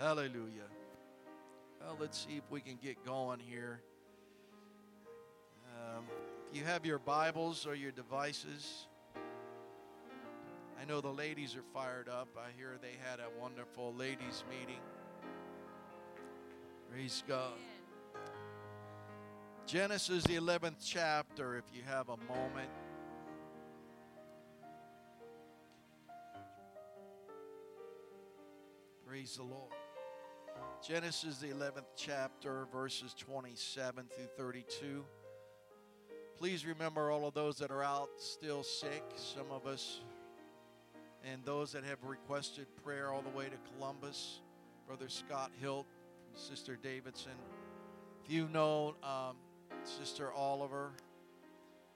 Hallelujah. Well, let's see if we can get going here. Um, if you have your Bibles or your devices, I know the ladies are fired up. I hear they had a wonderful ladies' meeting. Praise God. Genesis, the 11th chapter, if you have a moment. Praise the Lord. Genesis, the 11th chapter, verses 27 through 32. Please remember all of those that are out still sick, some of us, and those that have requested prayer all the way to Columbus. Brother Scott Hilt, Sister Davidson. If you know um, Sister Oliver,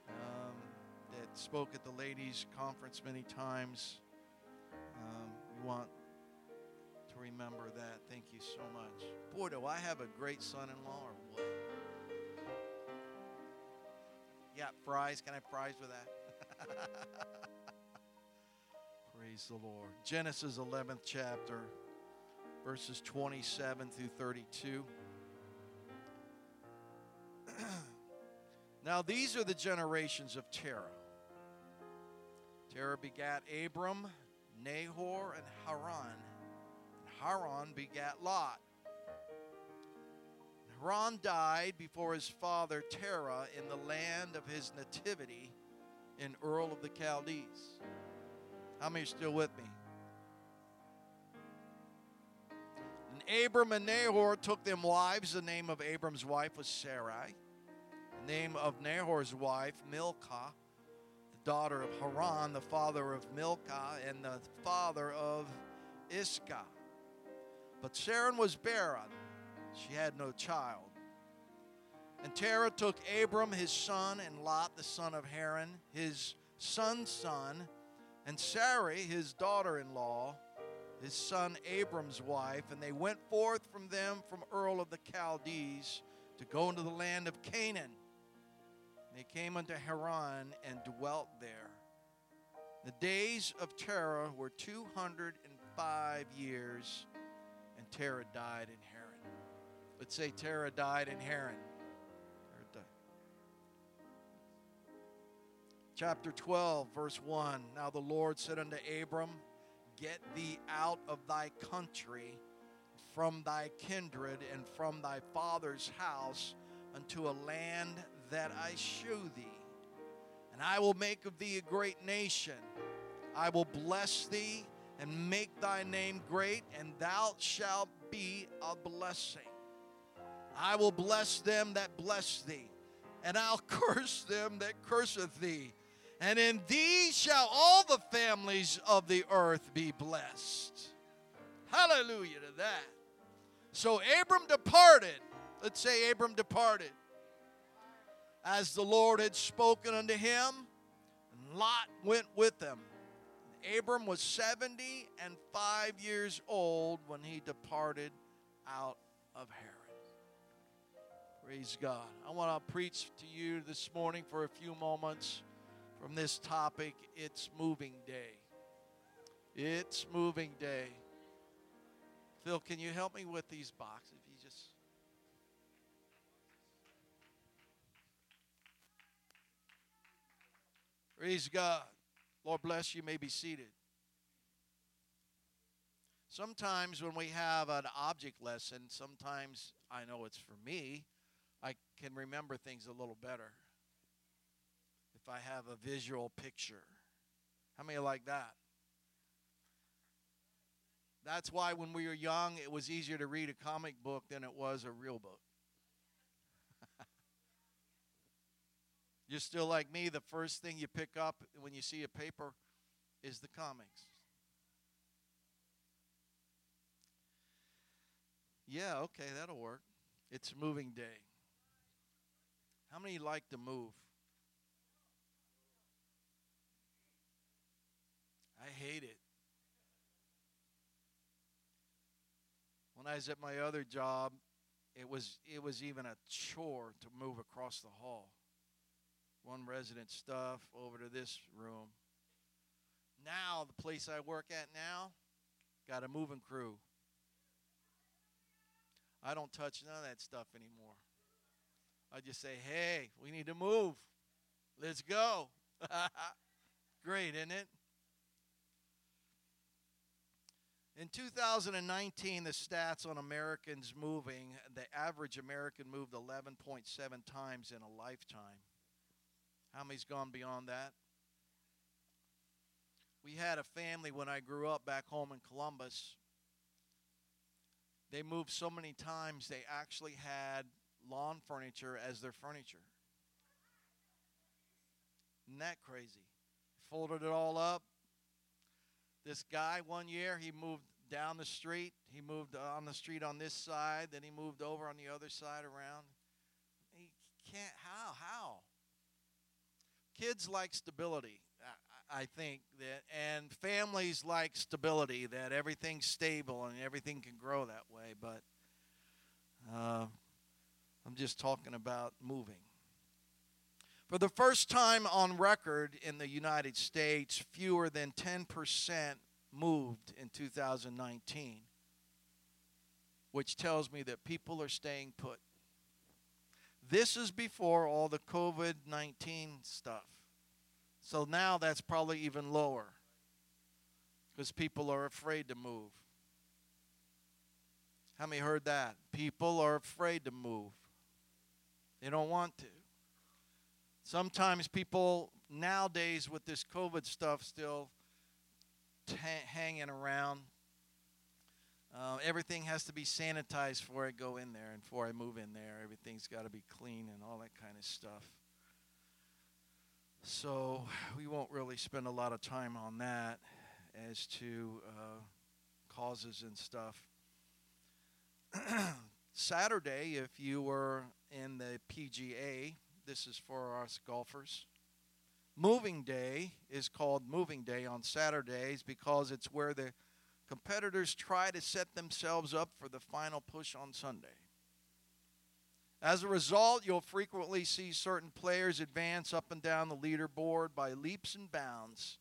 um, that spoke at the ladies' conference many times, um, we want to remember that. Thank you so much. Boy, do I have a great son in law or what? Yeah, fries. Can I have fries with that? Praise the Lord. Genesis 11th chapter, verses 27 through 32. now, these are the generations of Terah. Terah begat Abram, Nahor, and Haran. Haran begat Lot. Haran died before his father Terah in the land of his nativity in Ur of the Chaldees. How many are still with me? And Abram and Nahor took them wives. The name of Abram's wife was Sarai. The name of Nahor's wife, Milcah, the daughter of Haran, the father of Milcah, and the father of Iscah. But Sarah was barren, she had no child. And Terah took Abram his son, and Lot the son of Haran, his son's son, and Sarai his daughter in law, his son Abram's wife, and they went forth from them from Ur of the Chaldees to go into the land of Canaan. They came unto Haran and dwelt there. The days of Terah were 205 years and Terah died in Haran. Let's say Terah died in Haran. Chapter 12, verse 1. Now the Lord said unto Abram, Get thee out of thy country, from thy kindred, and from thy father's house, unto a land that I shew thee. And I will make of thee a great nation. I will bless thee and make thy name great, and thou shalt be a blessing. I will bless them that bless thee, and I'll curse them that curseth thee. And in thee shall all the families of the earth be blessed. Hallelujah to that. So Abram departed. Let's say Abram departed. As the Lord had spoken unto him, and Lot went with him. Abram was 70 and 5 years old when he departed out of Haran. Praise God. I want to preach to you this morning for a few moments from this topic It's Moving Day. It's Moving Day. Phil, can you help me with these boxes? If you just. Praise God. Lord bless you. you may be seated. Sometimes when we have an object lesson, sometimes I know it's for me, I can remember things a little better if I have a visual picture. How many like that? That's why when we were young, it was easier to read a comic book than it was a real book. You're still like me, the first thing you pick up when you see a paper is the comics. Yeah, okay, that'll work. It's moving day. How many like to move? I hate it. When I was at my other job, it was it was even a chore to move across the hall. One resident stuff over to this room. Now the place I work at now got a moving crew. I don't touch none of that stuff anymore. I just say, hey, we need to move. Let's go. Great, isn't it? In 2019, the stats on Americans moving, the average American moved 11.7 times in a lifetime. How many's gone beyond that? We had a family when I grew up back home in Columbus. They moved so many times, they actually had lawn furniture as their furniture. Isn't that crazy? Folded it all up. This guy, one year, he moved down the street. He moved on the street on this side, then he moved over on the other side around. He can't, how? How? Kids like stability, I think, that, and families like stability, that everything's stable and everything can grow that way. But uh, I'm just talking about moving. For the first time on record in the United States, fewer than 10% moved in 2019, which tells me that people are staying put. This is before all the COVID 19 stuff. So now that's probably even lower because people are afraid to move. How many heard that? People are afraid to move, they don't want to. Sometimes people nowadays with this COVID stuff still t- hanging around. Uh, everything has to be sanitized before I go in there and before I move in there. Everything's got to be clean and all that kind of stuff. So we won't really spend a lot of time on that as to uh, causes and stuff. Saturday, if you were in the PGA, this is for us golfers. Moving day is called Moving Day on Saturdays because it's where the competitors try to set themselves up for the final push on Sunday. As a result, you'll frequently see certain players advance up and down the leaderboard by leaps and bounds.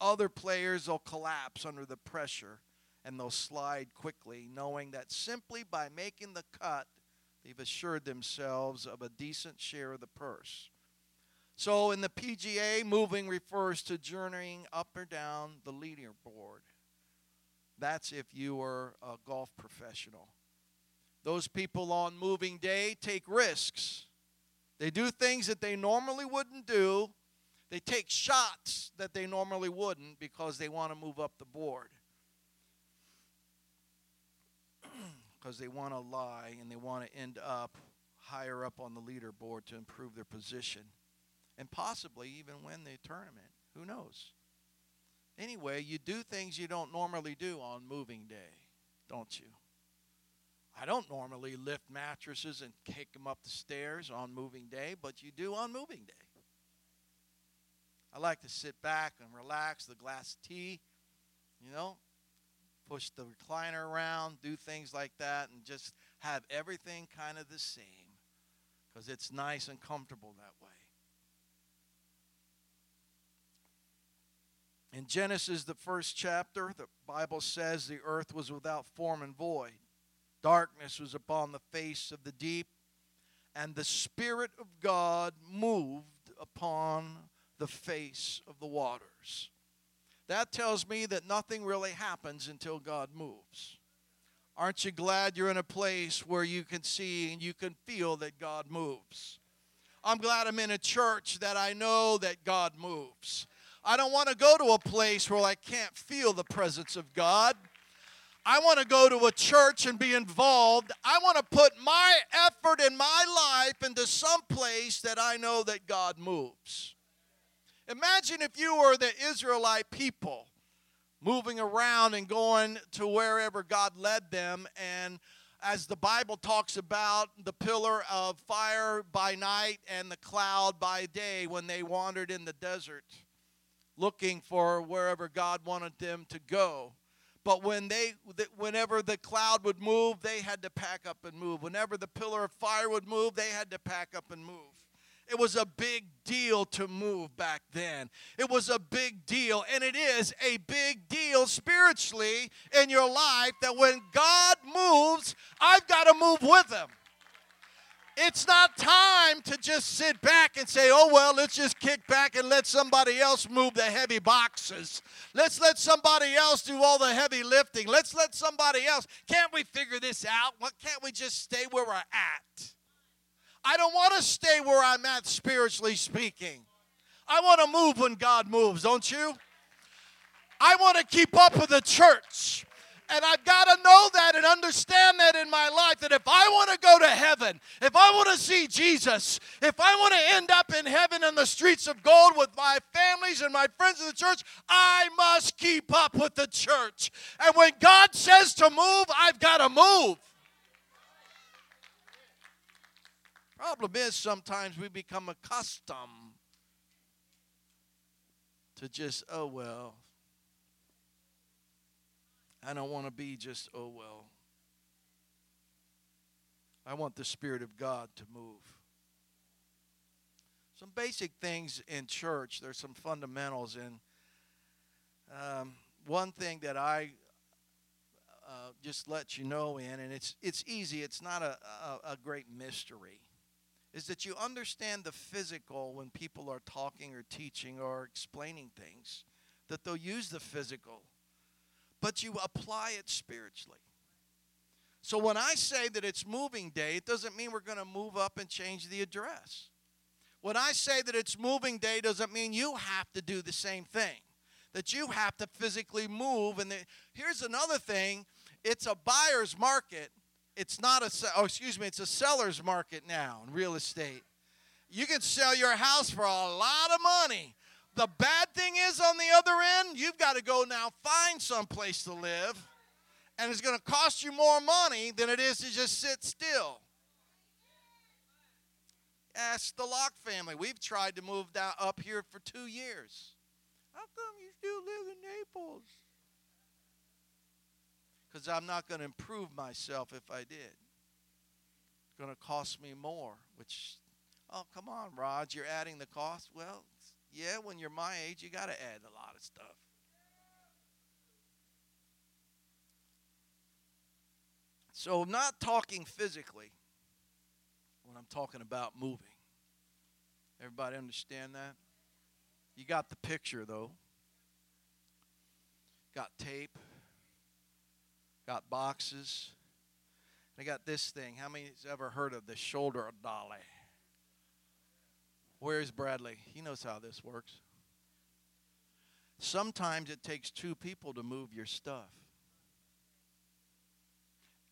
Other players will collapse under the pressure and they'll slide quickly, knowing that simply by making the cut, they've assured themselves of a decent share of the purse. So in the PGA, moving refers to journeying up or down the leaderboard. That's if you are a golf professional. Those people on moving day take risks. They do things that they normally wouldn't do. They take shots that they normally wouldn't because they want to move up the board. Because they want to lie and they want to end up higher up on the leaderboard to improve their position. And possibly even win the tournament. Who knows? Anyway, you do things you don't normally do on moving day, don't you? I don't normally lift mattresses and kick them up the stairs on moving day, but you do on moving day. I like to sit back and relax, the glass tea, you know, push the recliner around, do things like that, and just have everything kind of the same because it's nice and comfortable that way. In Genesis, the first chapter, the Bible says the earth was without form and void Darkness was upon the face of the deep, and the Spirit of God moved upon the face of the waters. That tells me that nothing really happens until God moves. Aren't you glad you're in a place where you can see and you can feel that God moves? I'm glad I'm in a church that I know that God moves. I don't want to go to a place where I can't feel the presence of God. I want to go to a church and be involved. I want to put my effort and my life into some place that I know that God moves. Imagine if you were the Israelite people moving around and going to wherever God led them. And as the Bible talks about the pillar of fire by night and the cloud by day when they wandered in the desert looking for wherever God wanted them to go. But when they, whenever the cloud would move, they had to pack up and move. Whenever the pillar of fire would move, they had to pack up and move. It was a big deal to move back then. It was a big deal, and it is a big deal spiritually in your life that when God moves, I've got to move with him. It's not time to just sit back and say, oh, well, let's just kick back and let somebody else move the heavy boxes. Let's let somebody else do all the heavy lifting. Let's let somebody else. Can't we figure this out? Why can't we just stay where we're at? I don't want to stay where I'm at spiritually speaking. I want to move when God moves, don't you? I want to keep up with the church. And I've got to know that and understand that in my life that if I want to go to heaven, if I want to see Jesus, if I want to end up in heaven in the streets of gold with my families and my friends in the church, I must keep up with the church. And when God says to move, I've got to move. Problem is, sometimes we become accustomed to just, oh, well, I don't want to be just, oh, well. I want the Spirit of God to move. Some basic things in church, there's some fundamentals. And um, one thing that I uh, just let you know in, and it's, it's easy, it's not a, a, a great mystery, is that you understand the physical when people are talking or teaching or explaining things, that they'll use the physical but you apply it spiritually. So when I say that it's moving day, it doesn't mean we're going to move up and change the address. When I say that it's moving day, doesn't mean you have to do the same thing. That you have to physically move. And the, here's another thing: it's a buyer's market. It's not a oh, excuse me, it's a seller's market now in real estate. You can sell your house for a lot of money, the bad thing is, on the other end, you've got to go now find some place to live, and it's going to cost you more money than it is to just sit still. Ask the Locke family. We've tried to move down up here for two years. How come you still live in Naples? Because I'm not going to improve myself if I did. It's going to cost me more, which, oh, come on, Rod, you're adding the cost. Well, yeah, when you're my age, you got to add a lot of stuff. So I'm not talking physically when I'm talking about moving. Everybody understand that? You got the picture, though. Got tape. Got boxes. And I got this thing. How many's ever heard of the shoulder dolly? Where's Bradley? He knows how this works. Sometimes it takes two people to move your stuff.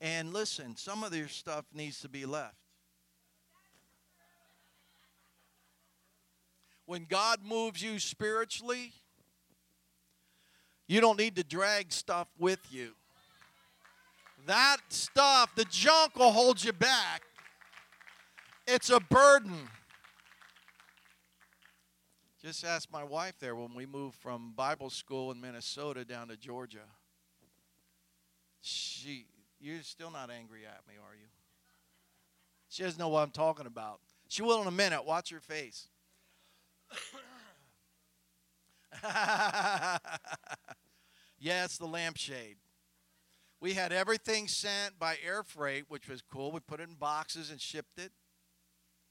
And listen, some of your stuff needs to be left. When God moves you spiritually, you don't need to drag stuff with you. That stuff, the junk will hold you back. It's a burden. Just ask my wife there when we moved from Bible school in Minnesota down to Georgia. She, you're still not angry at me, are you? She doesn't know what I'm talking about. She will in a minute. Watch her face. it's the lampshade. We had everything sent by air freight, which was cool. We put it in boxes and shipped it.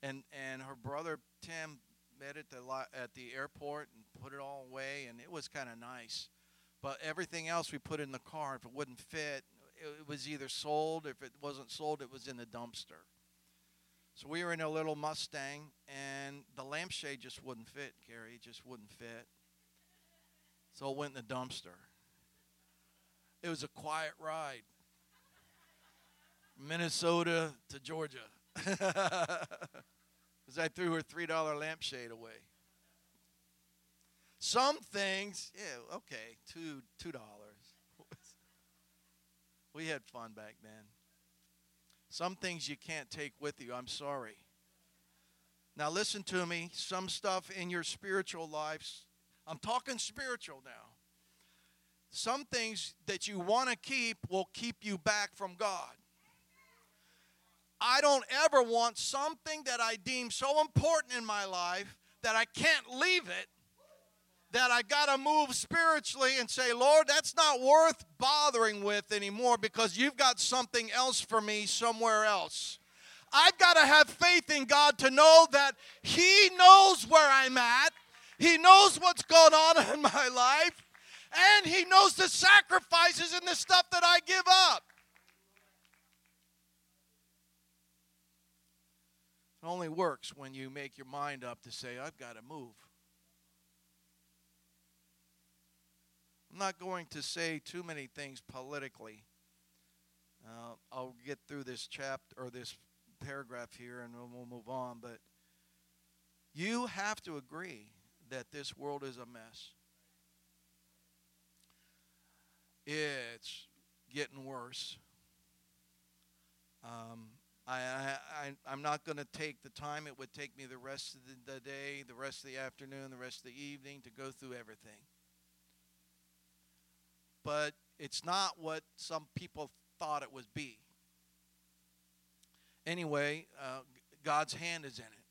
And and her brother Tim met at the at the airport and put it all away, and it was kind of nice. But everything else we put in the car. If it wouldn't fit, it was either sold. If it wasn't sold, it was in the dumpster. So we were in a little Mustang, and the lampshade just wouldn't fit, Carrie. It just wouldn't fit. So it went in the dumpster. It was a quiet ride. Minnesota to Georgia. As I threw her $3 lampshade away. Some things, yeah, okay, two two dollars. we had fun back then. Some things you can't take with you. I'm sorry. Now listen to me. Some stuff in your spiritual lives. I'm talking spiritual now. Some things that you want to keep will keep you back from God. I don't ever want something that I deem so important in my life that I can't leave it that I got to move spiritually and say, Lord, that's not worth bothering with anymore because you've got something else for me somewhere else. I've got to have faith in God to know that He knows where I'm at, He knows what's going on in my life, and He knows the sacrifices and the stuff that I give up. It only works when you make your mind up to say, I've got to move. I'm not going to say too many things politically. Uh, I'll get through this chapter or this paragraph here and we'll move on. But you have to agree that this world is a mess. It's getting worse. Um, I, I, I'm not going to take the time it would take me the rest of the, the day, the rest of the afternoon, the rest of the evening to go through everything. But it's not what some people thought it would be. Anyway, uh, God's hand is in it.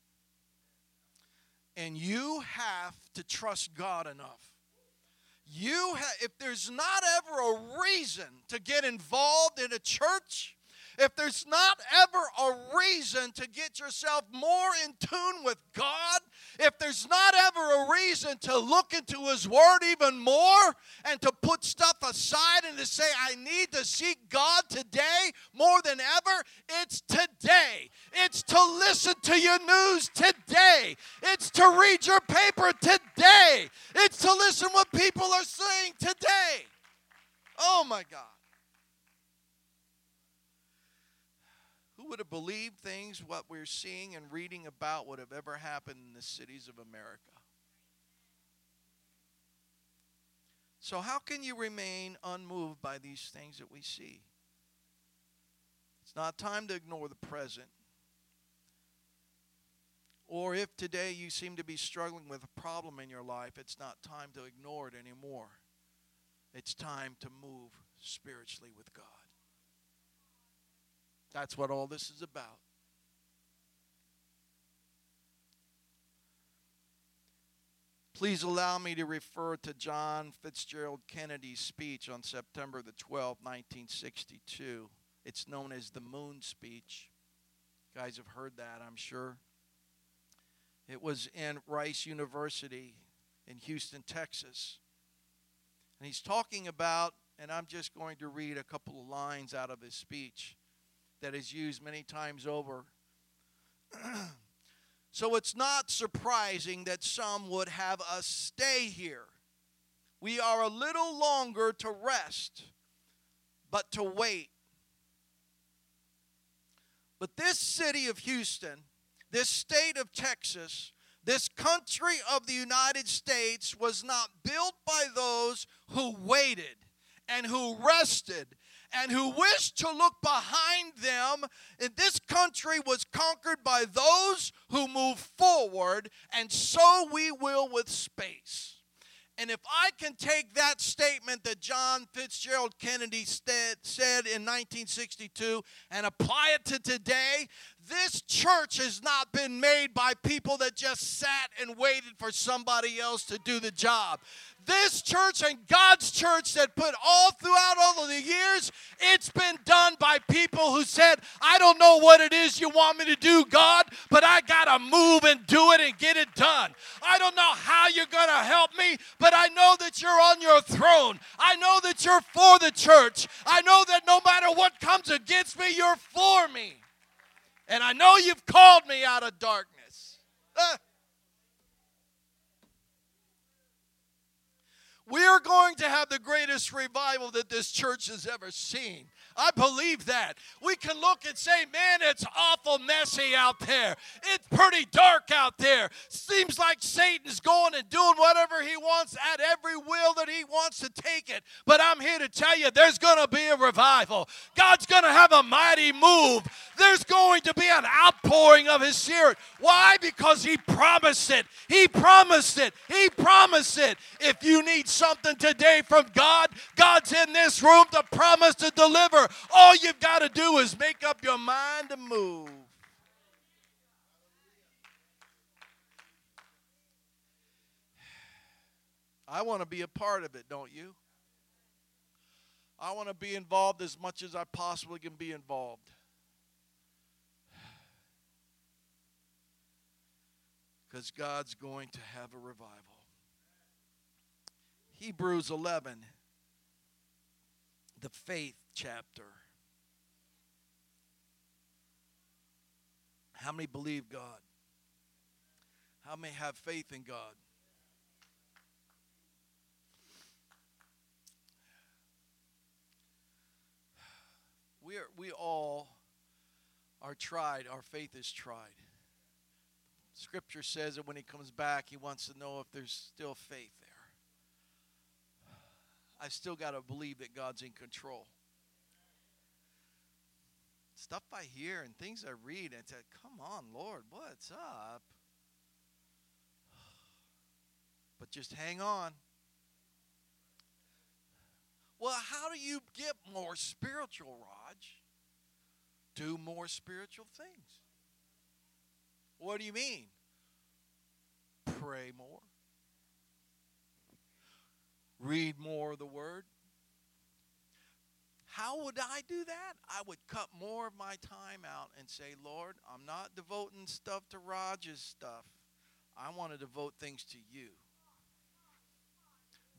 And you have to trust God enough. You ha- if there's not ever a reason to get involved in a church, if there's not ever a reason to get yourself more in tune with God, if there's not ever a reason to look into His Word even more and to put stuff aside and to say, I need to seek God today more than ever, it's today. It's to listen to your news today. It's to read your paper today. It's to listen what people are saying today. Oh my God. Who would have believed things what we're seeing and reading about would have ever happened in the cities of America? So, how can you remain unmoved by these things that we see? It's not time to ignore the present. Or if today you seem to be struggling with a problem in your life, it's not time to ignore it anymore. It's time to move spiritually with God. That's what all this is about. Please allow me to refer to John Fitzgerald Kennedy's speech on September the 12th, 1962. It's known as the Moon Speech. You guys have heard that, I'm sure. It was in Rice University in Houston, Texas. And he's talking about, and I'm just going to read a couple of lines out of his speech that is used many times over. so it's not surprising that some would have us stay here. We are a little longer to rest, but to wait. But this city of Houston, this state of Texas, this country of the United States was not built by those who waited and who rested and who wished to look behind them. And this country was conquered by those who move forward, and so we will with space. And if I can take that statement that John Fitzgerald Kennedy said, said in 1962 and apply it to today, this church has not been made by people that just sat and waited for somebody else to do the job this church and God's church that put all throughout all of the years, it's been done by people who said, I don't know what it is you want me to do, God, but I got to move and do it and get it done. I don't know how you're going to help me, but I know that you're on your throne. I know that you're for the church. I know that no matter what comes against me, you're for me. And I know you've called me out of darkness. Uh, We are going to have the greatest revival that this church has ever seen. I believe that. We can look and say, man, it's awful messy out there. It's pretty dark out there. Seems like Satan's going and doing whatever he wants at every will that he wants to take it. But I'm here to tell you there's going to be a revival. God's going to have a mighty move. There's going to be an outpouring of his spirit. Why? Because he promised it. He promised it. He promised it. If you need something today from God, God's in this room to promise to deliver. All you've got to do is make up your mind to move. I want to be a part of it, don't you? I want to be involved as much as I possibly can be involved. Because God's going to have a revival. Hebrews 11, the faith chapter. How many believe God? How many have faith in God? We, are, we all are tried. Our faith is tried. Scripture says that when he comes back, he wants to know if there's still faith there. I still got to believe that God's in control. Stuff I hear and things I read, and like, come on, Lord, what's up? But just hang on. Well, how do you get more spiritual, Rog? Do more spiritual things. What do you mean? Pray more. Read more of the Word. How would I do that? I would cut more of my time out and say, Lord, I'm not devoting stuff to Rog's stuff. I want to devote things to you.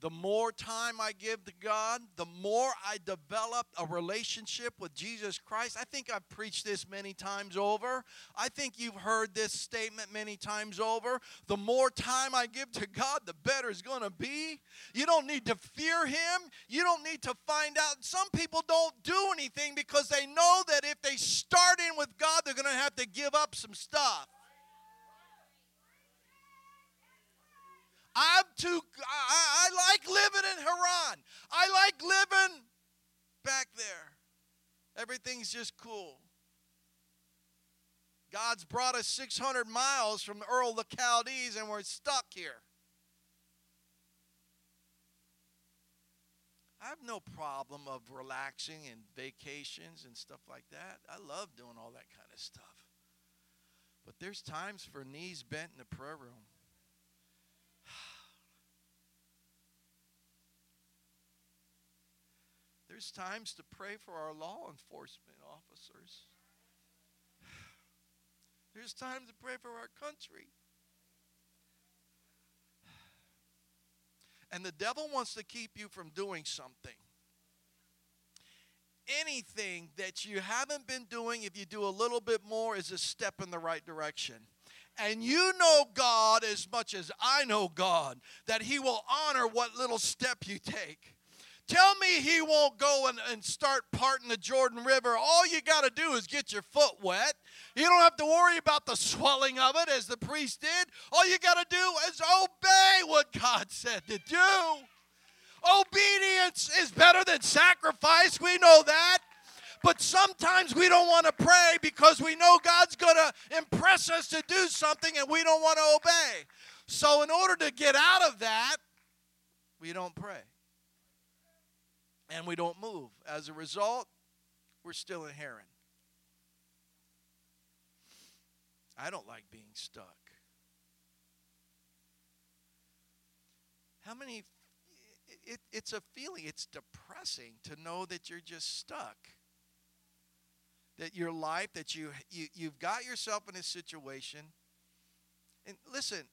The more time I give to God, the more I develop a relationship with Jesus Christ. I think I've preached this many times over. I think you've heard this statement many times over. The more time I give to God, the better it's going to be. You don't need to fear Him. You don't need to find out. Some people don't do anything because they know that if they start in with God, they're going to have to give up some stuff. I'm too, I, I like living in Haran. I like living back there. Everything's just cool. God's brought us 600 miles from Ur the Chaldees and we're stuck here. I have no problem of relaxing and vacations and stuff like that. I love doing all that kind of stuff. But there's times for knees bent in the prayer room. There's times to pray for our law enforcement officers. There's times to pray for our country. And the devil wants to keep you from doing something. Anything that you haven't been doing, if you do a little bit more, is a step in the right direction. And you know God as much as I know God, that He will honor what little step you take. Tell me he won't go and, and start parting the Jordan River. All you got to do is get your foot wet. You don't have to worry about the swelling of it as the priest did. All you got to do is obey what God said to do. Obedience is better than sacrifice. We know that. But sometimes we don't want to pray because we know God's going to impress us to do something and we don't want to obey. So, in order to get out of that, we don't pray and we don't move. As a result, we're still in Haran. I don't like being stuck. How many? It, it's a feeling, it's depressing to know that you're just stuck. That your life, that you, you, you've got yourself in a situation. And listen,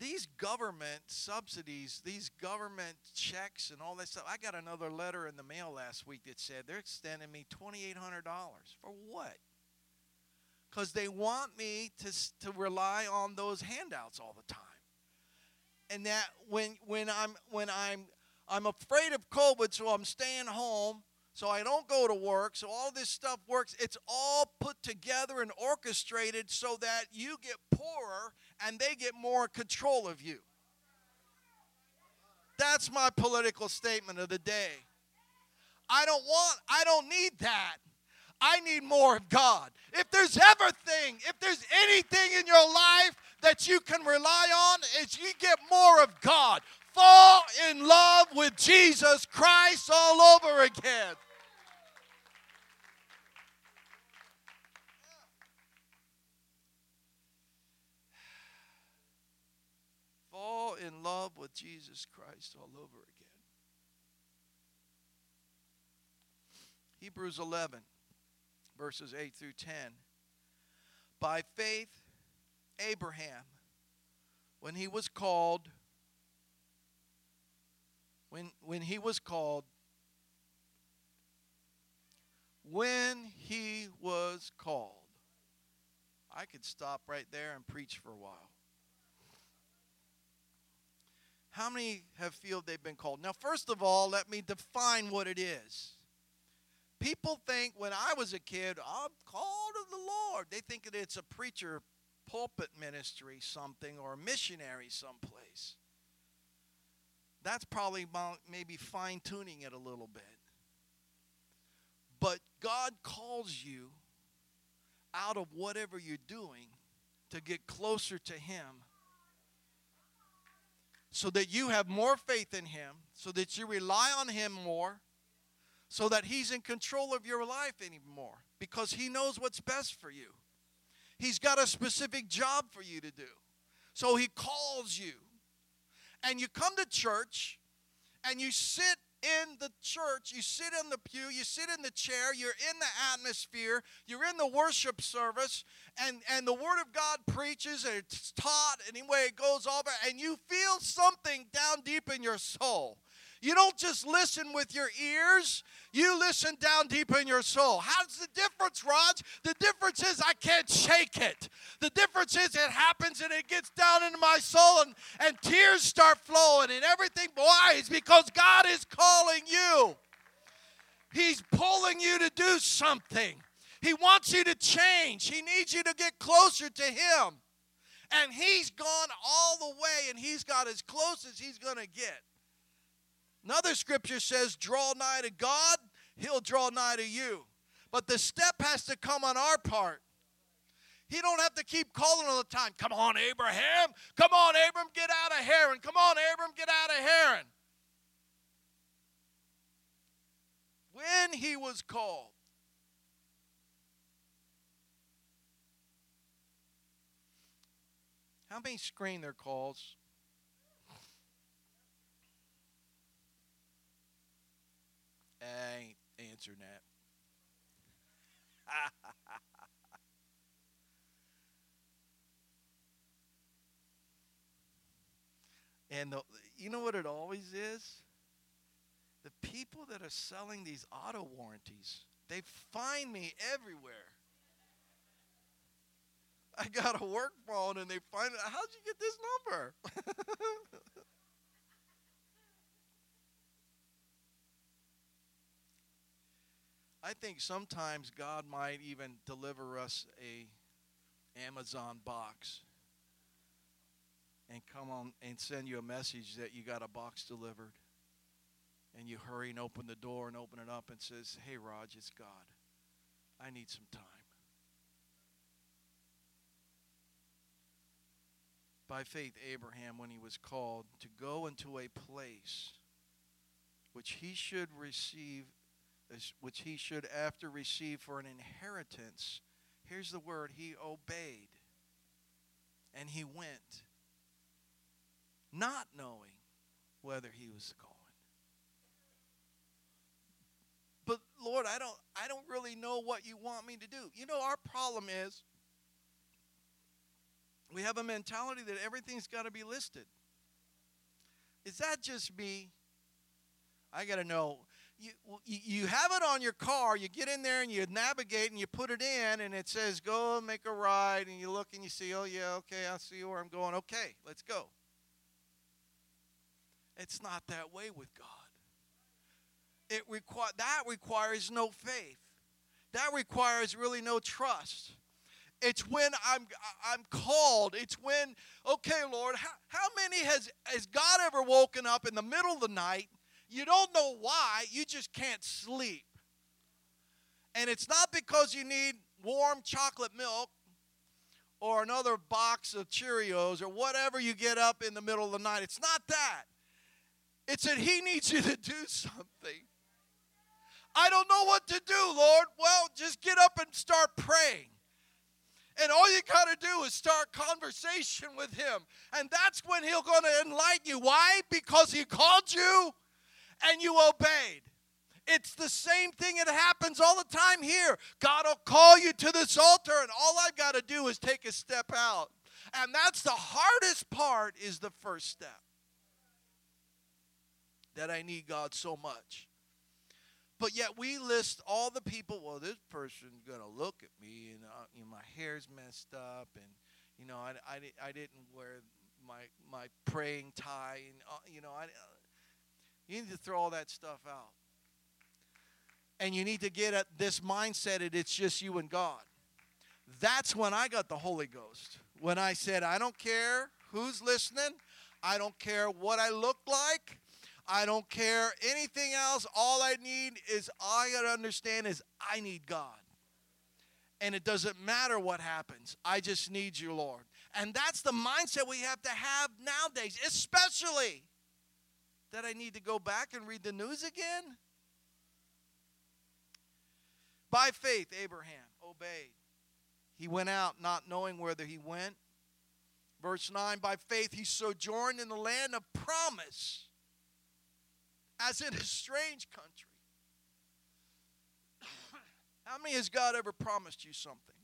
these government subsidies, these government checks, and all that stuff. I got another letter in the mail last week that said they're extending me $2,800. For what? Because they want me to, to rely on those handouts all the time. And that when, when, I'm, when I'm, I'm afraid of COVID, so I'm staying home, so I don't go to work, so all this stuff works. It's all put together and orchestrated so that you get poorer and they get more control of you. That's my political statement of the day. I don't want, I don't need that. I need more of God. If there's everything, if there's anything in your life that you can rely on, is you get more of God. Fall in love with Jesus Christ all over again. Of Jesus Christ all over again. Hebrews 11, verses 8 through 10. By faith, Abraham, when he was called, when, when he was called, when he was called. I could stop right there and preach for a while. How many have feel they've been called? Now, first of all, let me define what it is. People think when I was a kid, I'm called of the Lord. They think that it's a preacher pulpit ministry something or a missionary someplace. That's probably maybe fine tuning it a little bit. But God calls you out of whatever you're doing to get closer to Him so that you have more faith in Him, so that you rely on Him more, so that He's in control of your life anymore because He knows what's best for you. He's got a specific job for you to do. So He calls you. And you come to church and you sit in the church, you sit in the pew, you sit in the chair, you're in the atmosphere, you're in the worship service, and, and the Word of God preaches and it's taught, anyway, it goes all over, and you feel something down deep in your soul. You don't just listen with your ears, you listen down deep in your soul. How's the difference, Rog? The difference is I can't shake it. The difference is it happens and it gets down into my soul and, and tears start flowing and everything. Why? It's because God is calling you. He's pulling you to do something. He wants you to change. He needs you to get closer to Him. And He's gone all the way and He's got as close as He's going to get. Another scripture says, draw nigh to God, he'll draw nigh to you. But the step has to come on our part. He don't have to keep calling all the time. Come on, Abraham. Come on, Abram, get out of Haran. Come on, Abram, get out of Haran. When he was called, how many screen their calls? I answering that. and the, you know what it always is? The people that are selling these auto warranties, they find me everywhere. I got a work phone and they find how'd you get this number? I think sometimes God might even deliver us a Amazon box and come on and send you a message that you got a box delivered. And you hurry and open the door and open it up and says, "Hey Rog, it's God. I need some time." By faith Abraham when he was called to go into a place which he should receive which he should after receive for an inheritance. Here's the word he obeyed and he went, not knowing whether he was going. But Lord, I don't I don't really know what you want me to do. You know, our problem is we have a mentality that everything's got to be listed. Is that just me? I got to know you, you have it on your car, you get in there and you navigate and you put it in, and it says, go make a ride, and you look and you see, oh, yeah, okay, I see where I'm going. Okay, let's go. It's not that way with God. It requ- that requires no faith. That requires really no trust. It's when I'm I'm called. It's when, okay, Lord, how, how many has has God ever woken up in the middle of the night you don't know why, you just can't sleep. And it's not because you need warm chocolate milk or another box of Cheerios or whatever you get up in the middle of the night. It's not that. It's that He needs you to do something. I don't know what to do, Lord. Well, just get up and start praying. And all you got to do is start conversation with him. And that's when he'll going to enlighten you. Why? Because he called you and you obeyed. It's the same thing that happens all the time here. God will call you to this altar, and all I've got to do is take a step out. And that's the hardest part is the first step. That I need God so much. But yet we list all the people. Well, this person's gonna look at me, and uh, you know, my hair's messed up, and you know, I, I, I didn't wear my my praying tie, and uh, you know, I. Uh, you need to throw all that stuff out, and you need to get at this mindset that it's just you and God. That's when I got the Holy Ghost. When I said, I don't care who's listening, I don't care what I look like. I don't care anything else. All I need is, I got to understand is I need God. And it doesn't matter what happens. I just need you, Lord. And that's the mindset we have to have nowadays, especially that I need to go back and read the news again. By faith, Abraham obeyed. He went out not knowing whether he went. Verse 9, by faith, he sojourned in the land of promise as in a strange country. How many has God ever promised you something?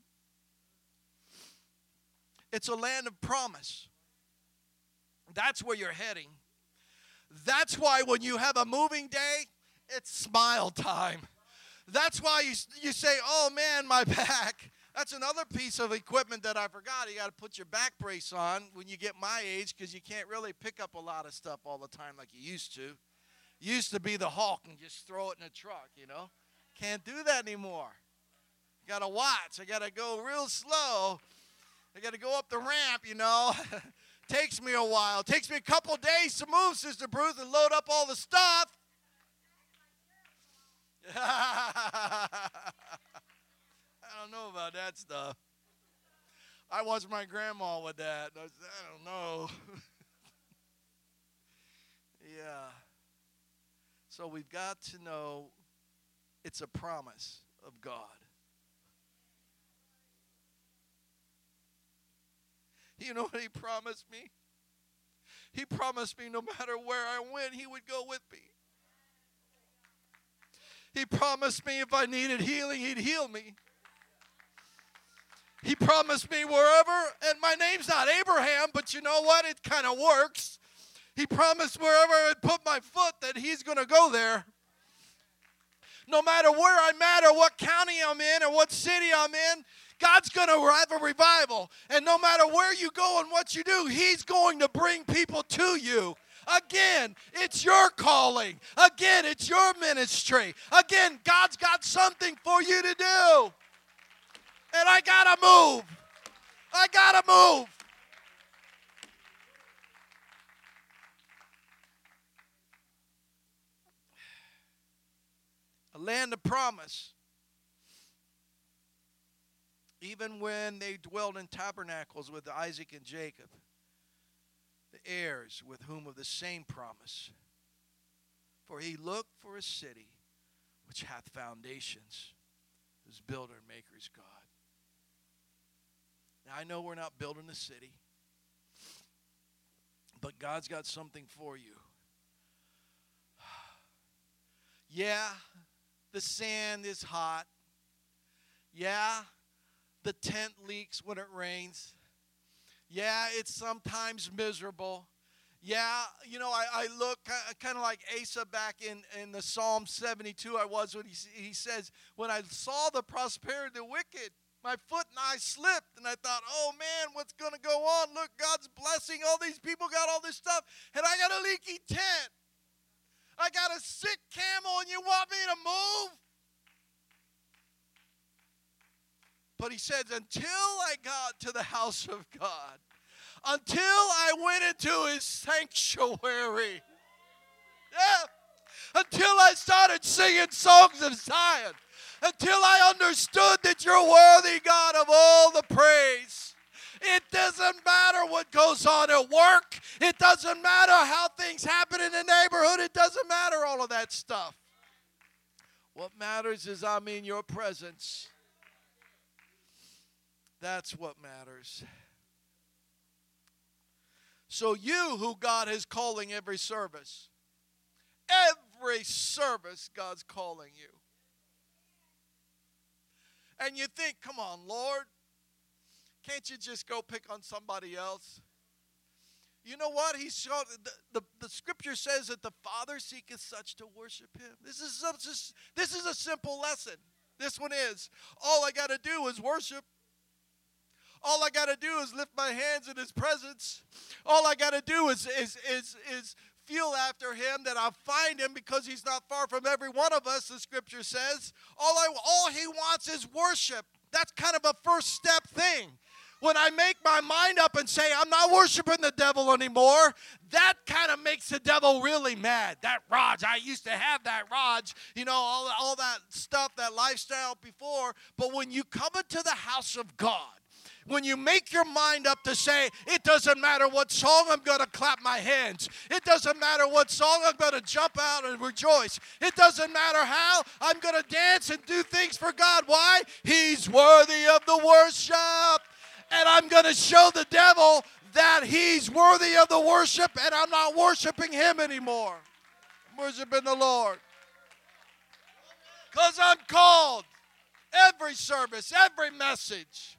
It's a land of promise. That's where you're heading. That's why when you have a moving day, it's smile time. That's why you, you say, oh man, my back. That's another piece of equipment that I forgot. You got to put your back brace on when you get my age because you can't really pick up a lot of stuff all the time like you used to used to be the Hulk and just throw it in a truck, you know. Can't do that anymore. Got to watch. I got to go real slow. I got to go up the ramp, you know. Takes me a while. Takes me a couple days to move, Sister Bruce, and load up all the stuff. I don't know about that stuff. I watched my grandma with that. I, I don't know. yeah. So we've got to know it's a promise of God. You know what he promised me? He promised me no matter where I went, he would go with me. He promised me if I needed healing, he'd heal me. He promised me wherever, and my name's not Abraham, but you know what? It kind of works. He promised wherever I put my foot that He's going to go there. No matter where I'm at or what county I'm in or what city I'm in, God's going to have a revival. And no matter where you go and what you do, He's going to bring people to you. Again, it's your calling. Again, it's your ministry. Again, God's got something for you to do. And I got to move. I got to move. a land of promise. Even when they dwelled in tabernacles with Isaac and Jacob, the heirs with whom of the same promise. For he looked for a city which hath foundations, whose builder and maker is God. Now, I know we're not building a city, but God's got something for you. Yeah, the sand is hot. Yeah, the tent leaks when it rains. Yeah, it's sometimes miserable. Yeah, you know, I, I look kind of like Asaph back in, in the Psalm 72 I was when he, he says, When I saw the prosperity of the wicked, my foot and I slipped. And I thought, oh man, what's going to go on? Look, God's blessing. All these people got all this stuff. And I got a leaky tent. I got a sick camel and you want me to move? But he says, until I got to the house of God, until I went into his sanctuary, yeah, until I started singing songs of Zion, until I understood that you're worthy, God, of all the praise. It doesn't matter what goes on at work. It doesn't matter how things happen in the neighborhood. It doesn't matter all of that stuff. What matters is I'm in your presence. That's what matters. So, you who God is calling every service, every service God's calling you. And you think, come on, Lord, can't you just go pick on somebody else? You know what? He showed the, the, the scripture says that the Father seeketh such to worship him. This is just, this is a simple lesson. This one is. All I got to do is worship. All I got to do is lift my hands in his presence. All I got to do is, is, is, is feel after him, that I find him because he's not far from every one of us, the scripture says. All, I, all he wants is worship. That's kind of a first step thing. When I make my mind up and say, I'm not worshiping the devil anymore, that kind of makes the devil really mad. That Raj, I used to have that Raj, you know, all, all that stuff, that lifestyle before. But when you come into the house of God, when you make your mind up to say, it doesn't matter what song I'm going to clap my hands, it doesn't matter what song I'm going to jump out and rejoice, it doesn't matter how I'm going to dance and do things for God. Why? He's worthy of the worship. And I'm going to show the devil that he's worthy of the worship and I'm not worshiping him anymore. I'm worshiping the Lord. Because I'm called every service, every message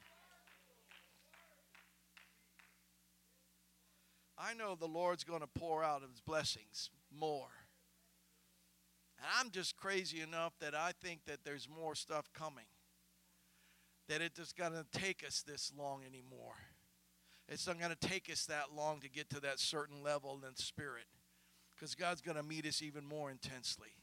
I know the Lord's going to pour out his blessings more. And I'm just crazy enough that I think that there's more stuff coming. That it just going to take us this long anymore. It's not going to take us that long to get to that certain level in spirit. Because God's going to meet us even more intensely.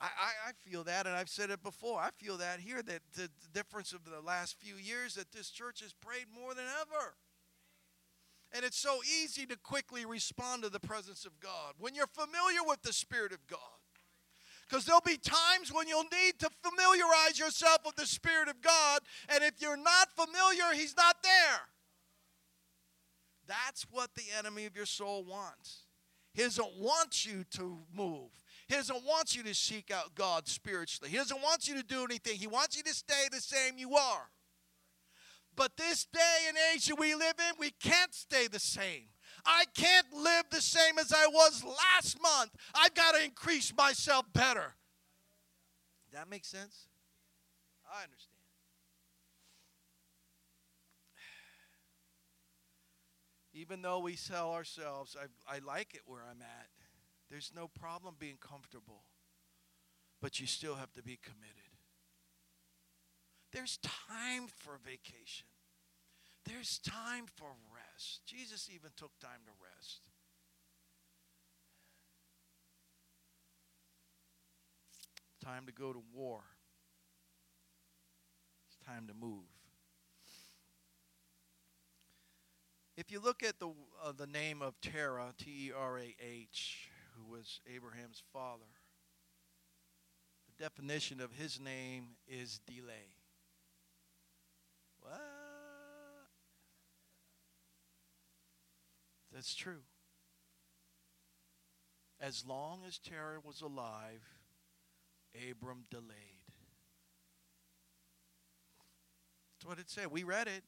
I, I, I, feel that, and I've said it before. I feel that here, that the, the difference of the last few years, that this church has prayed more than ever. And it's so easy to quickly respond to the presence of God when you're familiar with the Spirit of God. Because there'll be times when you'll need to familiarize yourself with the Spirit of God, and if you're not familiar, He's not there. That's what the enemy of your soul wants. He doesn't want you to move. He doesn't want you to seek out God spiritually. He doesn't want you to do anything. He wants you to stay the same you are. But this day and age that we live in, we can't stay the same. I can't live the same as I was last month. I've got to increase myself better. That makes sense? I understand. Even though we sell ourselves, I, I like it where I'm at. There's no problem being comfortable, but you still have to be committed. There's time for vacation. There's time for rest. Jesus even took time to rest. Time to go to war. It's time to move. If you look at the, uh, the name of Terah, T E R A H, who was Abraham's father, the definition of his name is delay. What? That's true. As long as Terah was alive, Abram delayed. That's what it said. We read it.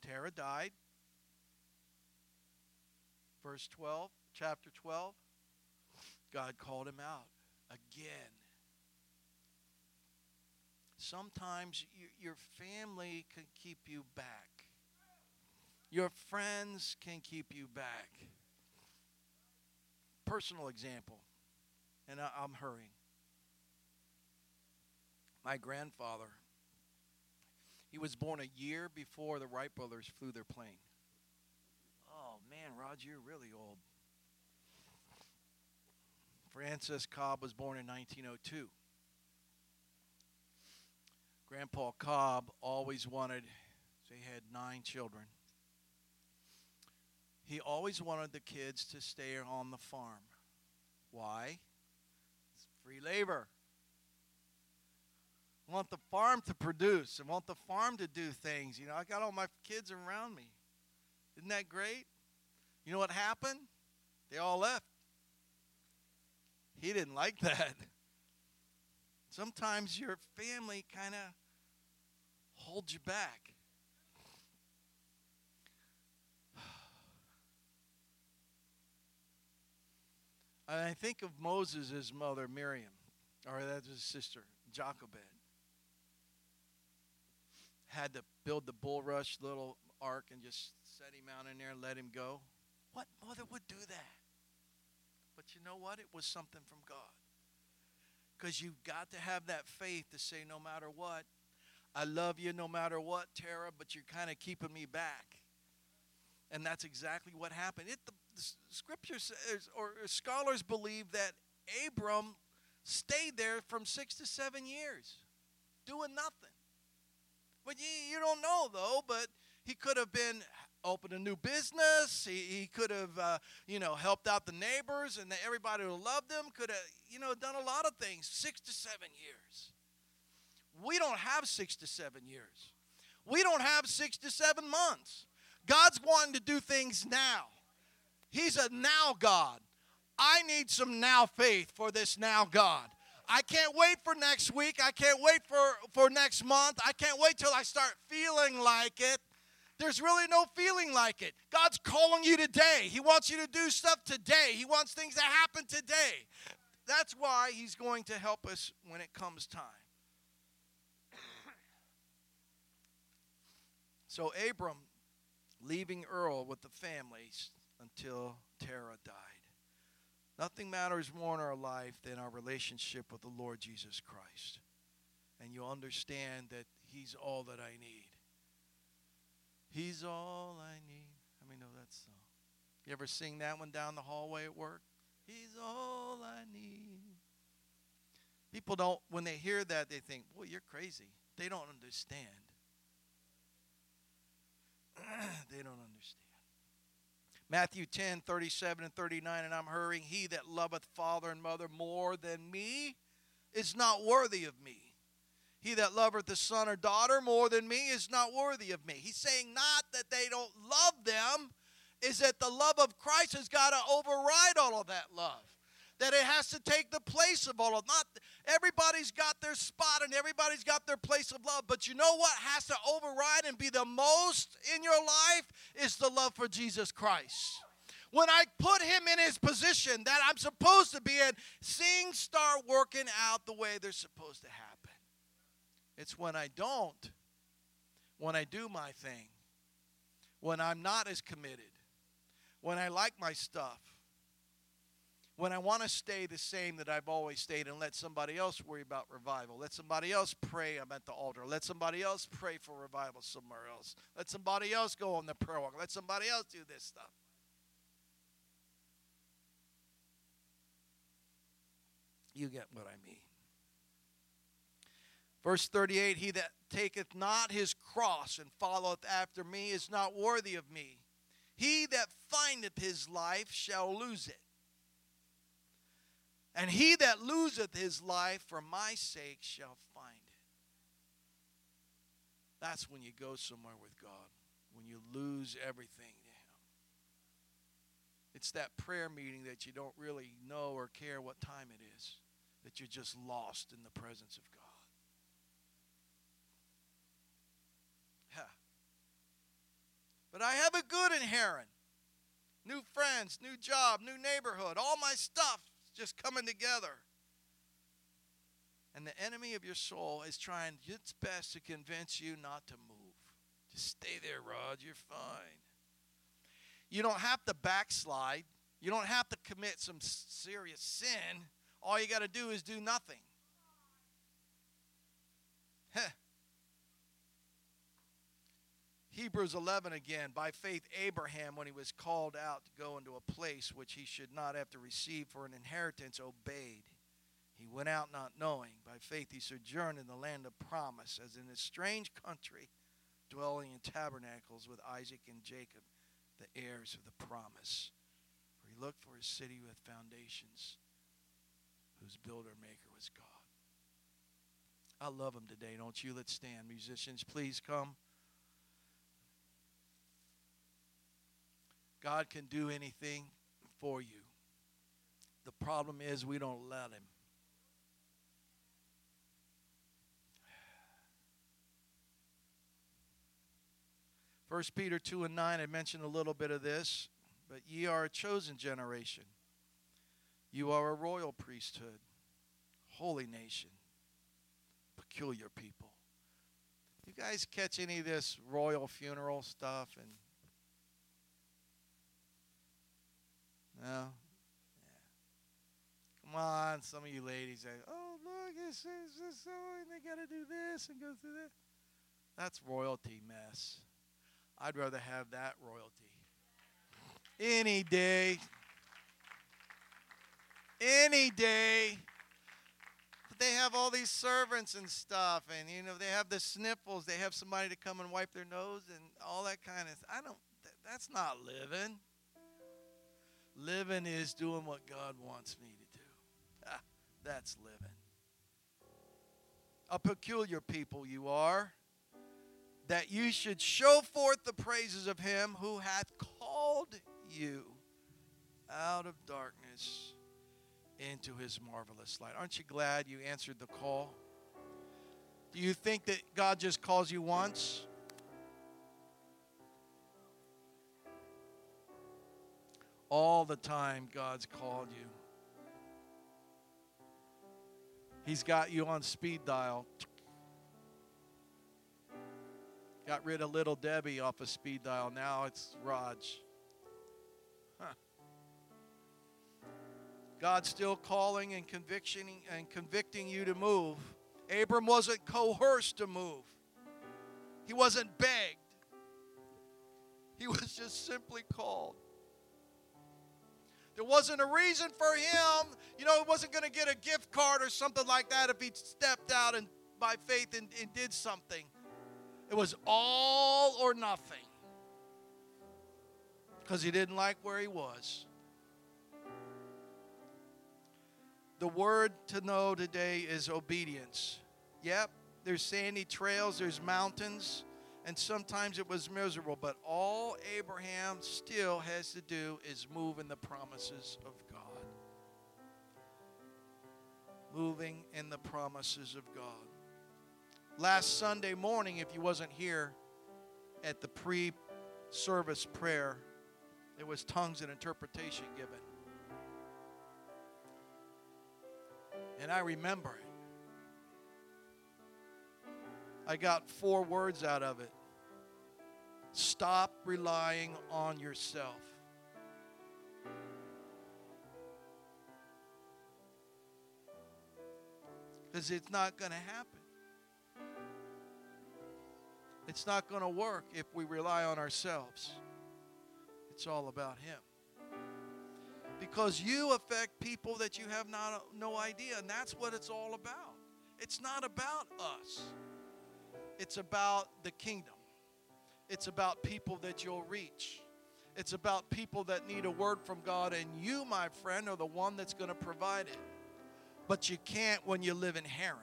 Terah died. Verse 12, chapter 12. God called him out again. Sometimes your family can keep you back. Your friends can keep you back. Personal example, and I, am hurrying. My grandfather, he was born a year before the Wright brothers flew their plane. Oh man, Roger, you're really old. Francis Cobb was born in 1902. Grandpa Cobb always wanted, they had nine children. He always wanted the kids to stay on the farm. Why? It's free labor. I want the farm to produce. I want the farm to do things. You know, I got all my kids around me. Isn't that great? You know what happened? They all left. He didn't like that. Sometimes your family kind of holds you back. I think of Moses' mother, Miriam, or that's his sister, Jochebed. Had to build the bulrush little ark and just set him out in there and let him go. What mother would do that? But you know what? It was something from God. Because you've got to have that faith to say, no matter what, I love you no matter what, Terah, but you're kind of keeping me back. And that's exactly what happened. It, the scripture says, or scholars believe that Abram stayed there from six to seven years, doing nothing. But you, you don't know, though, but he could have been opened a new business. He, he could have, uh, you know, helped out the neighbors and everybody who loved him. Could have, you know, done a lot of things. Six to seven years. We don't have six to seven years. We don't have six to seven months. God's wanting to do things now. He's a now God. I need some now faith for this now God. I can't wait for next week. I can't wait for, for next month. I can't wait till I start feeling like it. There's really no feeling like it. God's calling you today. He wants you to do stuff today. He wants things to happen today. That's why He's going to help us when it comes time. So Abram, leaving Ur with the families until Terah died. Nothing matters more in our life than our relationship with the Lord Jesus Christ. And you'll understand that He's all that I need. He's all I need. Let me know that song. You ever sing that one down the hallway at work? He's all I need. People don't, when they hear that, they think, boy, you're crazy. They don't understand. they don't understand. Matthew 10, 37 and 39, and I'm hurrying. He that loveth father and mother more than me is not worthy of me. He that loveth the son or daughter more than me is not worthy of me. He's saying not that they don't love them, is that the love of Christ has got to override all of that love. That it has to take the place of all of not everybody's got their spot and everybody's got their place of love. But you know what has to override and be the most in your life is the love for Jesus Christ when I put him in his position that I'm supposed to be in, things start working out the way they're supposed to happen. It's when I don't, when I do my thing, when I'm not as committed, when I like my stuff, when I want to stay the same that I've always stayed and let somebody else worry about revival. Let somebody else pray I'm at the altar. Let somebody else pray for revival somewhere else. Let somebody else go on the prayer walk. Let somebody else do this stuff. You get what I mean. Verse 38 He that taketh not his cross and followeth after me is not worthy of me. He that findeth his life shall lose it. And he that loseth his life for my sake shall find it. That's when you go somewhere with God, when you lose everything to Him. It's that prayer meeting that you don't really know or care what time it is, that you're just lost in the presence of God. But I have a good in Haran. New friends, new job, new neighborhood, all my stuff just coming together. And the enemy of your soul is trying its best to convince you not to move. Just stay there, Rog. You're fine. You don't have to backslide. You don't have to commit some serious sin. All you got to do is do nothing. Heh. Hebrews 11 again. By faith, Abraham, when he was called out to go into a place which he should not have to receive for an inheritance, obeyed. He went out not knowing. By faith, he sojourned in the land of promise, as in a strange country, dwelling in tabernacles with Isaac and Jacob, the heirs of the promise. For he looked for a city with foundations, whose builder maker was God. I love him today, don't you? Let's stand. Musicians, please come. God can do anything for you. The problem is we don't let Him. First Peter 2 and 9, I mentioned a little bit of this, but ye are a chosen generation, You are a royal priesthood, holy nation, peculiar people. You guys catch any of this royal funeral stuff and no? Yeah. Come on, some of you ladies say, "Oh, look, it's, it's, it's so, and they got to do this and go through that." That's royalty mess. I'd rather have that royalty any day. Any day. But they have all these servants and stuff, and you know they have the sniffles. They have somebody to come and wipe their nose and all that kind of. Stuff. I don't. That's not living. Living is doing what God wants me to do. Ah, that's living. A peculiar people you are, that you should show forth the praises of him who hath called you out of darkness into his marvelous light. Aren't you glad you answered the call? Do you think that God just calls you once? All the time, God's called you. He's got you on speed dial. Got rid of little Debbie off of speed dial. Now it's Raj. Huh. God's still calling and convicting and convicting you to move. Abram wasn't coerced to move. He wasn't begged. He was just simply called. There wasn't a reason for him. You know, he wasn't going to get a gift card or something like that if he stepped out and by faith and, and did something. It was all or nothing because he didn't like where he was. The word to know today is obedience. Yep, there's sandy trails, there's mountains, and sometimes it was miserable, but all Abraham still has to do is move in the promises of God. Moving in the promises of God. Last Sunday morning, if you wasn't here at the pre service prayer, there was tongues and interpretation given. And I remember it. I got four words out of it. Stop relying on yourself. Because it's not going to happen. It's not going to work if we rely on ourselves. It's all about Him because you affect people that you have not, no idea. And that's what it's all about. It's not about us, it's about the kingdom. It's about people that you'll reach. It's about people that need a word from God, and you, my friend, are the one that's going to provide it. But you can't when you live in Haran.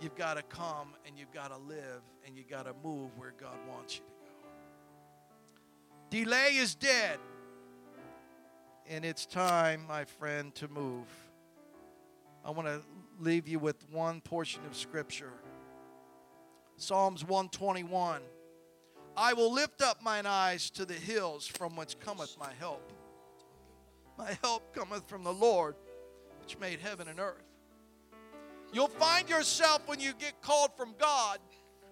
You've got to come and you've got to live and you've got to move where God wants you to go. Delay is dead and it's time, my friend, to move. I want to leave you with one portion of Scripture Psalms 121. I will lift up mine eyes to the hills from whence cometh my help. My help cometh from the Lord, which made heaven and earth. You'll find yourself when you get called from God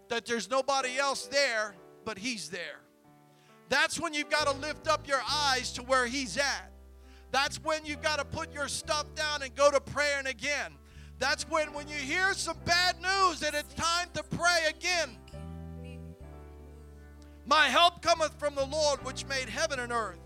that there's nobody else there, but He's there. That's when you've got to lift up your eyes to where He's at. That's when you've got to put your stuff down and go to praying again. That's when, when you hear some bad news, that it's time to pray again. My help cometh from the Lord, which made heaven and earth.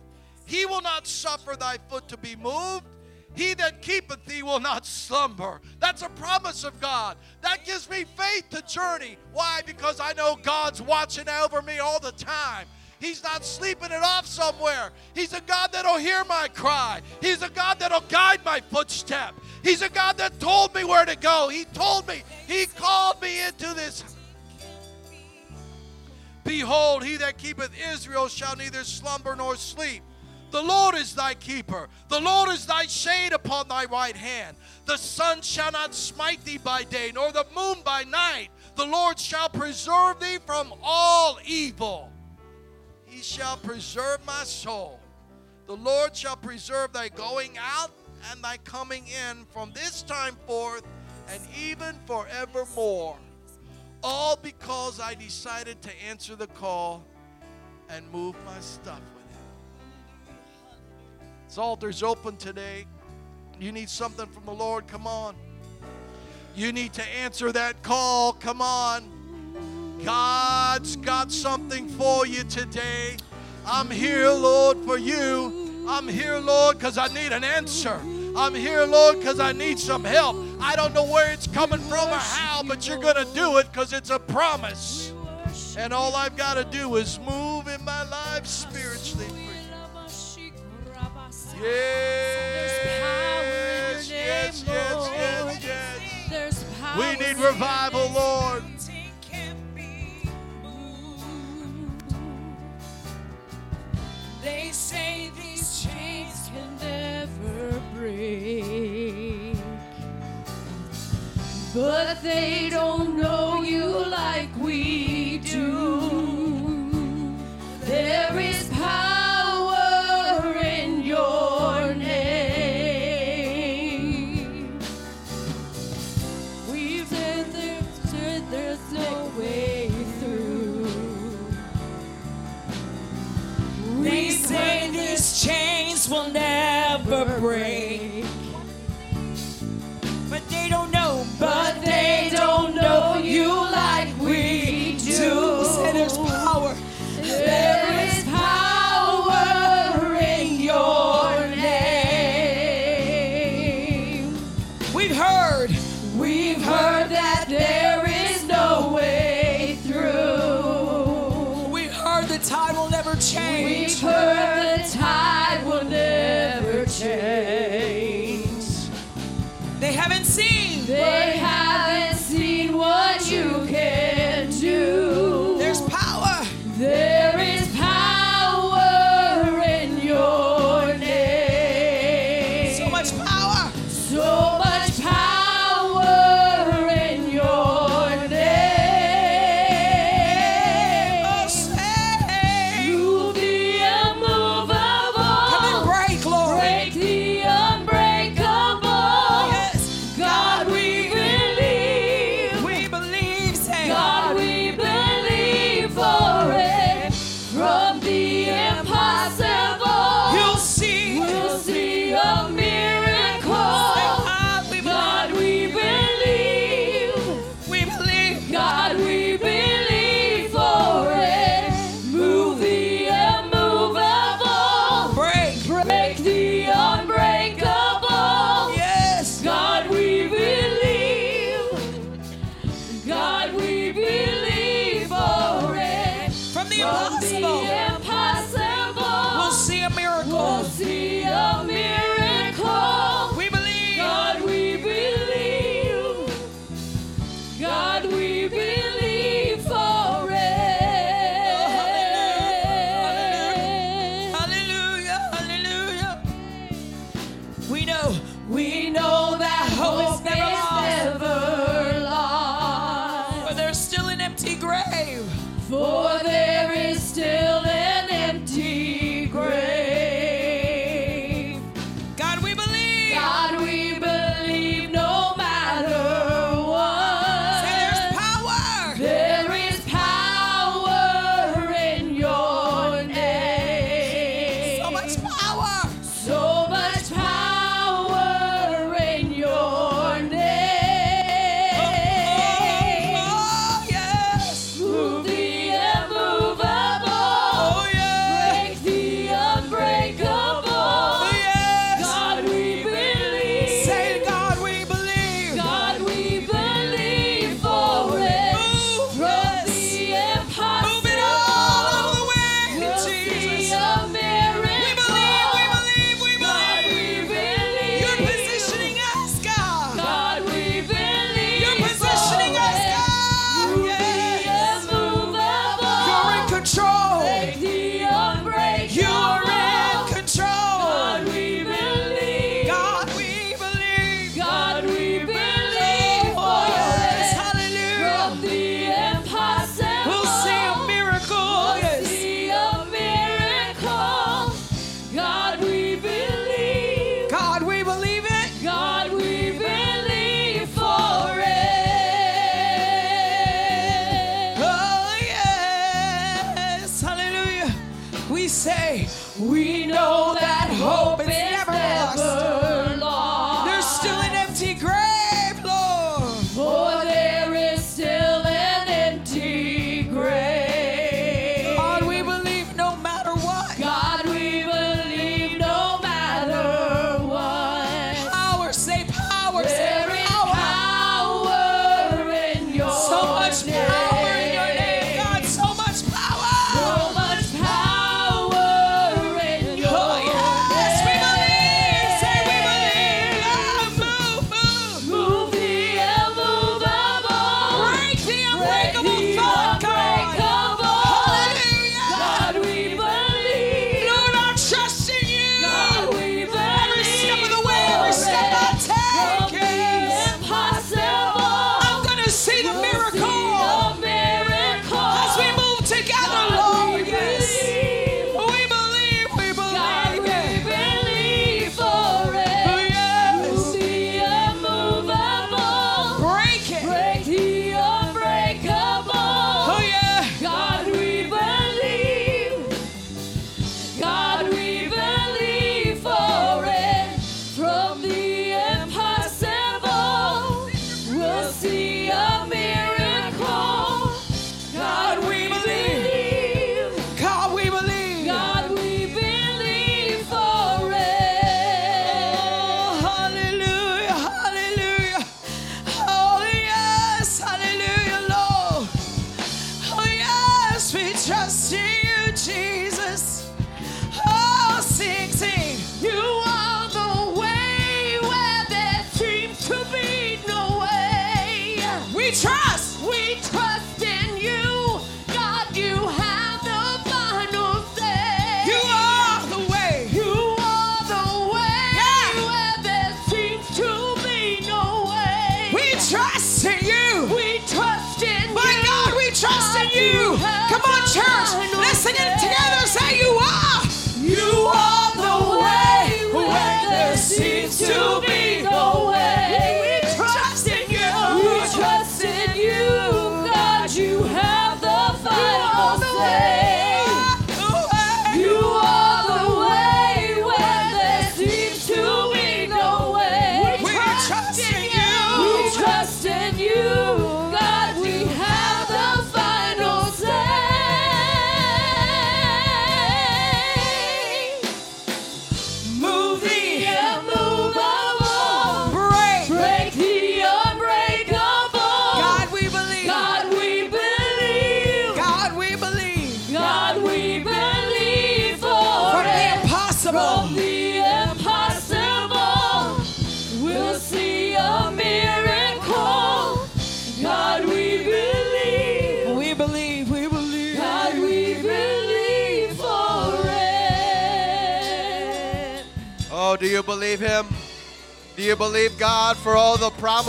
He will not suffer thy foot to be moved. He that keepeth thee will not slumber. That's a promise of God. That gives me faith to journey. Why? Because I know God's watching over me all the time. He's not sleeping it off somewhere. He's a God that'll hear my cry. He's a God that'll guide my footstep. He's a God that told me where to go. He told me. He called me into this. Behold, he that keepeth Israel shall neither slumber nor sleep. The Lord is thy keeper. The Lord is thy shade upon thy right hand. The sun shall not smite thee by day, nor the moon by night. The Lord shall preserve thee from all evil. He shall preserve my soul. The Lord shall preserve thy going out and thy coming in from this time forth and even forevermore. All because I decided to answer the call and move my stuff with Him. This altar's open today. You need something from the Lord, come on. You need to answer that call, come on. God's got something for you today. I'm here, Lord, for you. I'm here, Lord, because I need an answer. I'm here, Lord, because I need some help. I don't know where it's coming from or how, but you're going to do it because it's a promise. And all I've got to do is move in my life spiritually. Yes, yes, yes, yes, yes. We need revival, Lord. they don't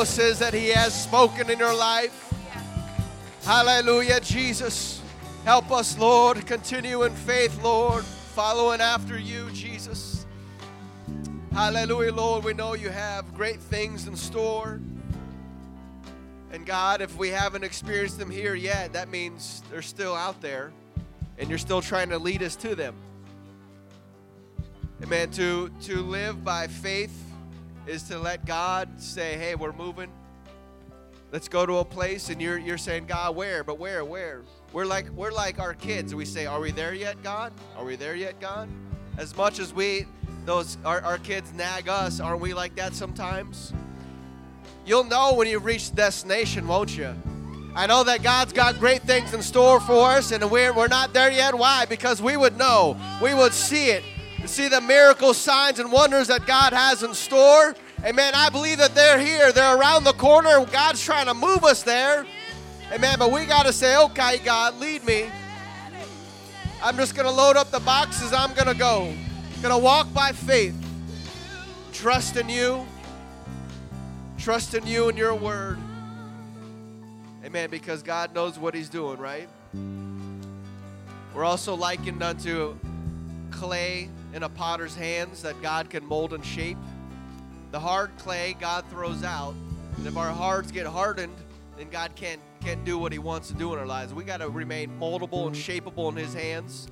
promises that he has spoken in your life? Hallelujah, Jesus. Help us, Lord. Continue in faith, Lord. Following after you, Jesus. Hallelujah, Lord. We know you have great things in store. And God, if we haven't experienced them here yet, that means they're still out there and you're still trying to lead us to them. Amen. To to live by faith is to let God say, "Hey, we're moving. Let's go to a place." And you're you're saying, "God, where? But where? Where?" We're like we're like our kids. We say, "Are we there yet, God? Are we there yet, God?" As much as we those our, our kids nag us, aren't we like that sometimes? You'll know when you reach destination, won't you? I know that God's got great things in store for us, and we're, we're not there yet. Why? Because we would know. We would see it. See the miracle signs and wonders that God has in store. Amen. I believe that they're here. They're around the corner. God's trying to move us there. Amen. But we got to say, okay, God, lead me. I'm just going to load up the boxes. I'm going to go. Going to walk by faith. Trust in you. Trust in you and your word. Amen. Because God knows what He's doing, right? We're also likened unto clay in a potter's hands that God can mold and shape. The hard clay God throws out. And if our hearts get hardened, then God can't can't do what He wants to do in our lives. We got to remain moldable and shapeable in His hands.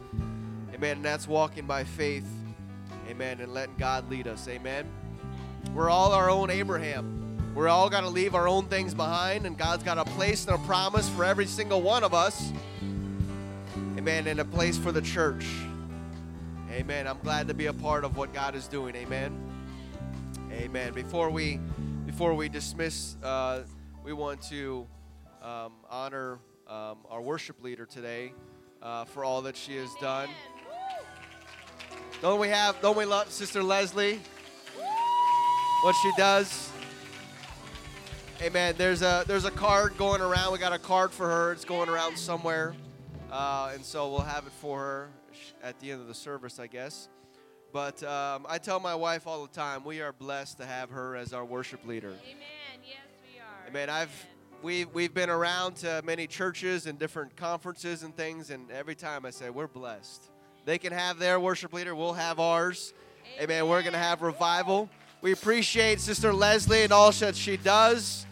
Amen. And that's walking by faith. Amen. And letting God lead us. Amen. We're all our own Abraham. We're all got to leave our own things behind, and God's got a place and a promise for every single one of us. Amen. And a place for the church. Amen. I'm glad to be a part of what God is doing. Amen. Amen. Before we before we dismiss, uh, we want to um, honor um, our worship leader today uh, for all that she has done. Don't we have? Don't we love Sister Leslie? What she does. Amen. There's a there's a card going around. We got a card for her. It's going around somewhere, uh, and so we'll have it for her at the end of the service, I guess. But um, I tell my wife all the time, we are blessed to have her as our worship leader. Amen. Yes, we are. Amen. I've we've we've been around to many churches and different conferences and things, and every time I say we're blessed. They can have their worship leader, we'll have ours. Amen. We're gonna have revival. We appreciate Sister Leslie and all that she does,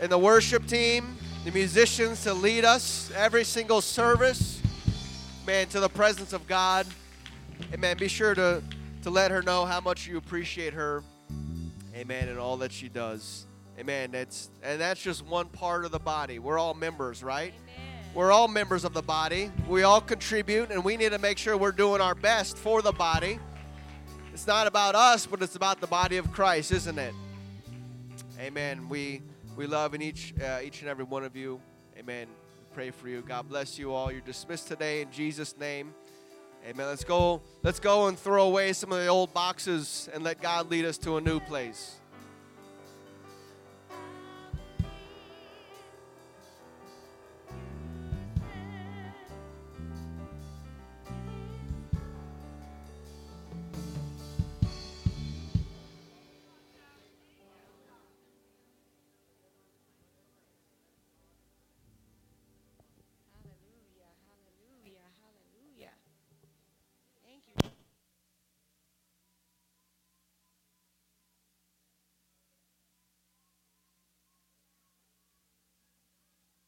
and the worship team, the musicians to lead us every single service, man, to the presence of God. Amen. Be sure to to let her know how much you appreciate her. Amen. And all that she does. Amen. That's and that's just one part of the body. We're all members, right? We're all members of the body. We all contribute, and we need to make sure we're doing our best for the body. It's not about us, but it's about the body of Christ, isn't it? Amen. We we love in each uh, each and every one of you. Amen. Pray for you. God bless you all. You're dismissed today in Jesus' name. Amen. Let's go. Let's go and throw away some of the old boxes and let God lead us to a new place.